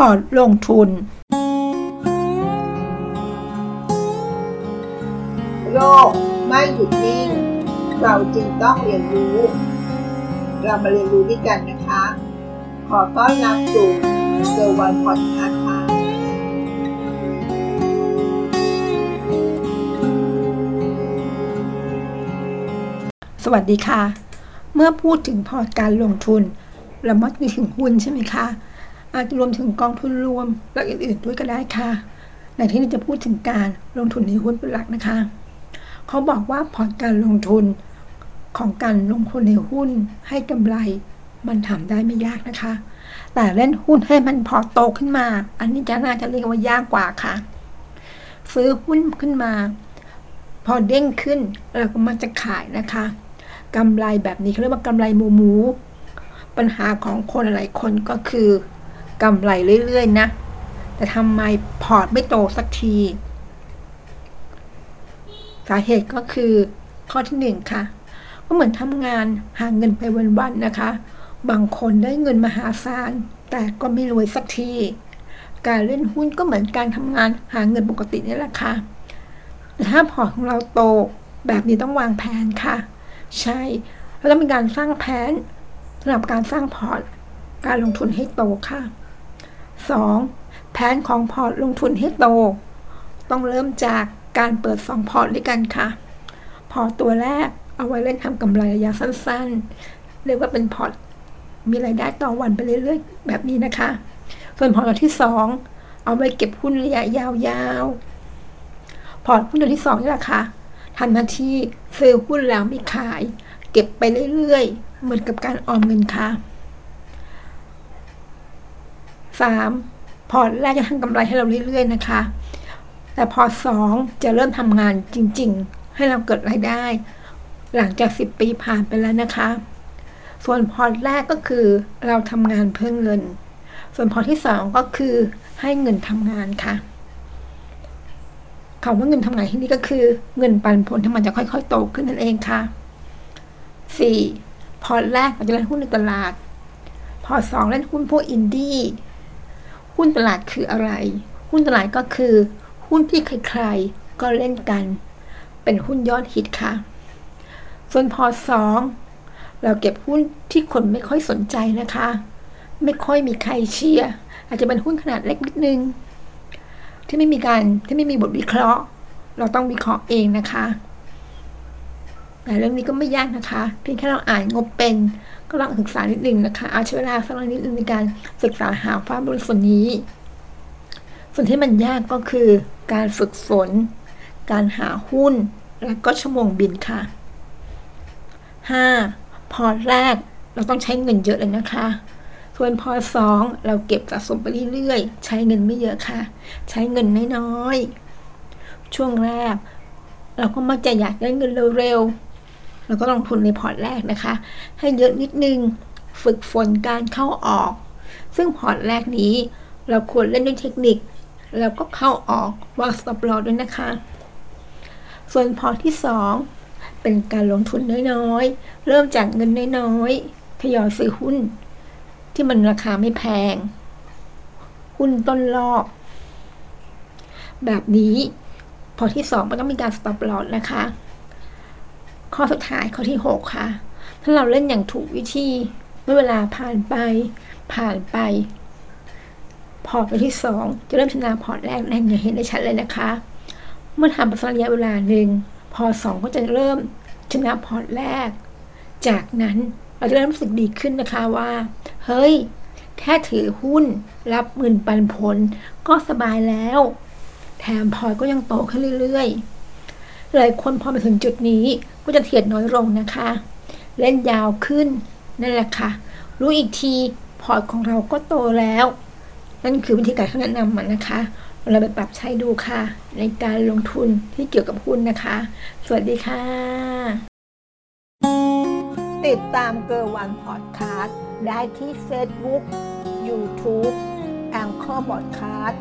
พอร์ตลงทุน โลกไม่หยุดนิ่ง เราจึงต้องเรียนรู้ เรามาเรียนรู้ด้วยกันนะคะ ขอต้อนรับสู่เซอร์วันพอดคาสต์ค่ะสวัสดีค่ะ เมื่อพูดถึงพอร์ตการลงทุน เรามักนึกถึงหุ้นใช่ไหมคะ อาจจะรวมถึงกองทุนรวมและอื่นๆด้วยก็ได้ค่ะ ในที่นี้จะพูดถึงการลงทุนในหุ้นเป็นหลักนะคะ เขาบอกว่าพอร์ตการลงทุนของการลงทุนในหุ้นให้กำไรมันทำได้ไม่ยากนะคะ แต่เล่นหุ้นให้มันพอโตขึ้นมา อันนี้จะน่าจะเรียกว่ายากกว่าค่ะ ซื้อหุ้นขึ้นมา พอเด้งขึ้นเราก็มักจะขายนะคะกำไรแบบนี้เขาเรียกว่ากำไรหมูหมู ปัญหาของคนหลายคนก็คือ กำไรเรื่อยๆนะ แต่ทำไมพอร์ตไม่โตสักที สาเหตุก็คือข้อที่หนึ่งค่ะ ก็เหมือนทำงานหาเงินไปวันๆนะคะ บางคนได้เงินมหาศาล แต่ก็ไม่รวยสักที การเล่นหุ้นก็เหมือนการทำงานหาเงินปกตินี่แหละค่ะแต่ถ้าพอร์ตของเราโตแบบนี้ต้องวางแผนค่ะ ใช่แล้วต้องมีการสร้างแผนสำหรับการสร้างพอร์ตการลงทุนให้โตค่ะ 2. แผนของพอร์ตลงทุนให้โต ต้องเริ่มจากการเปิด 2 พอร์ตด้วยกันค่ะ พอร์ตตัวแรกเอาไว้เล่นทำกำไรระยะสั้นๆ เรียกว่าเป็นพอร์ตมีรายได้ต่อวันไปเรื่อยๆ แบบนี้นะคะ ส่วนพอร์ตตัวที่ 2 เอาไว้เก็บหุ้นระยะยาวๆ พอร์ตหุ้นตัวที่2นี่แหละค่ะทำหน้าที่ซื้อหุ้นแล้วไม่ขาย เก็บไปเรื่อยๆ เหมือนกับการออมเงินค่ะ 3. พอแรกจะทำกำไรให้เราเรื่อยๆนะคะ แต่พอสองจะเริ่มทำงานจริงๆ ให้เราเกิดรายได้ หลังจาก 10 ปีผ่านไปแล้วนะคะ ส่วนพอแรกก็คือเราทำงานเพื่อเงิน ส่วนพอที่สองก็คือให้เงินทำงานค่ะคำว่าเงินทำงานที่นี่ก็คือเงินปันผลที่มันจะค่อยๆโตขึ้นนั่นเองค่ะ 4. พอแรกเราจะเล่นหุ้นในตลาด พอสองเล่นหุ้นพวกอินดี้ หุ้นตลาดคืออะไร หุ้นตลาดก็คือ หุ้นที่ใครๆก็เล่นกัน เป็นหุ้นยอดฮิตค่ะ ส่วนพอสองเราเก็บหุ้นที่คนไม่ค่อยสนใจนะคะ ไม่ค่อยมีใครเชียร์อาจจะเป็นหุ้นขนาดเล็กนิดนึง ที่ไม่มีการที่ไม่มีบทวิเคราะห์ เราต้องวิเคราะห์เองนะคะ แต่เรื่องนี้ก็ไม่ยากนะคะ เพียงแค่เราอ่านงบเป็น ก็ลองศึกษานิดนึงนะคะ เอาใช้เวลาสักนิดนึงในการศึกษาหาความรู้ส่วนนี้ ส่วนที่มันยากก็คือการฝึกฝน การหาหุ้น และก็ชั่วโมงบินค่ะ 5. พอแรกเราต้องใช้เงินเยอะเลยนะคะส่วนพอสองเราเก็บสะสมไปเรื่อยๆ ใช้เงินไม่เยอะค่ะ ใช้เงินน้อยๆ ช่วงแรก เราก็มักจะอยากได้เงินเร็วๆ เราก็ลงทุนในพอร์ตแรกนะคะ ให้เยอะนิดนึงฝึกฝนการเข้าออก ซึ่งพอร์ตแรกนี้ เราควรเล่นด้วยเทคนิค แล้วก็เข้าออกวาง stop loss ด้วยนะคะ ส่วนพอร์ตที่ 2 เป็นการลงทุนน้อยๆ เริ่มจากเงินน้อยๆทยอยซื้อหุ้น ที่มันราคาไม่แพง หุ้นต้นรอบ แบบนี้พอที่สองมันต้องมีการ stop loss นะคะ ข้อสุดท้ายข้อที่ 6 ค่ะ ถ้าเราเล่นอย่างถูกวิธีเมื่อเวลาผ่านไป ผ่านไปพอร์ตตัวที่สองจะเริ่มชนะพอร์ตแรกนั่นอย่างเห็นได้ชัดเลยนะคะ เมื่อทำไประยะเวลาหนึ่งพอร์ตสองก็จะเริ่มชนะพอร์ตแรก จากนั้นเราจะเริ่มรู้สึกดีขึ้นนะคะว่า เฮ้ย แค่ถือหุ้นรับเงินปันผลก็สบายแล้ว แถมพอร์ตก็ยังโตขึ้นเรื่อยๆ หลายคนพอมาถึงจุดนี้ก็จะเทรดน้อยลงนะคะ เล่นยาวขึ้นนั่นแหละค่ะ รู้อีกทีพอร์ตของเราก็โตแล้ว นั่นคือวิธีการที่แนะนำมันนะคะเราไปปรับใช้ดูค่ะ ในการลงทุนที่เกี่ยวกับหุ้นนะคะ สวัสดีค่ะ ติดตามเกอร์วันพอดคาสต์ได้ที่ Facebook YouTube Anchor พอดคาสต์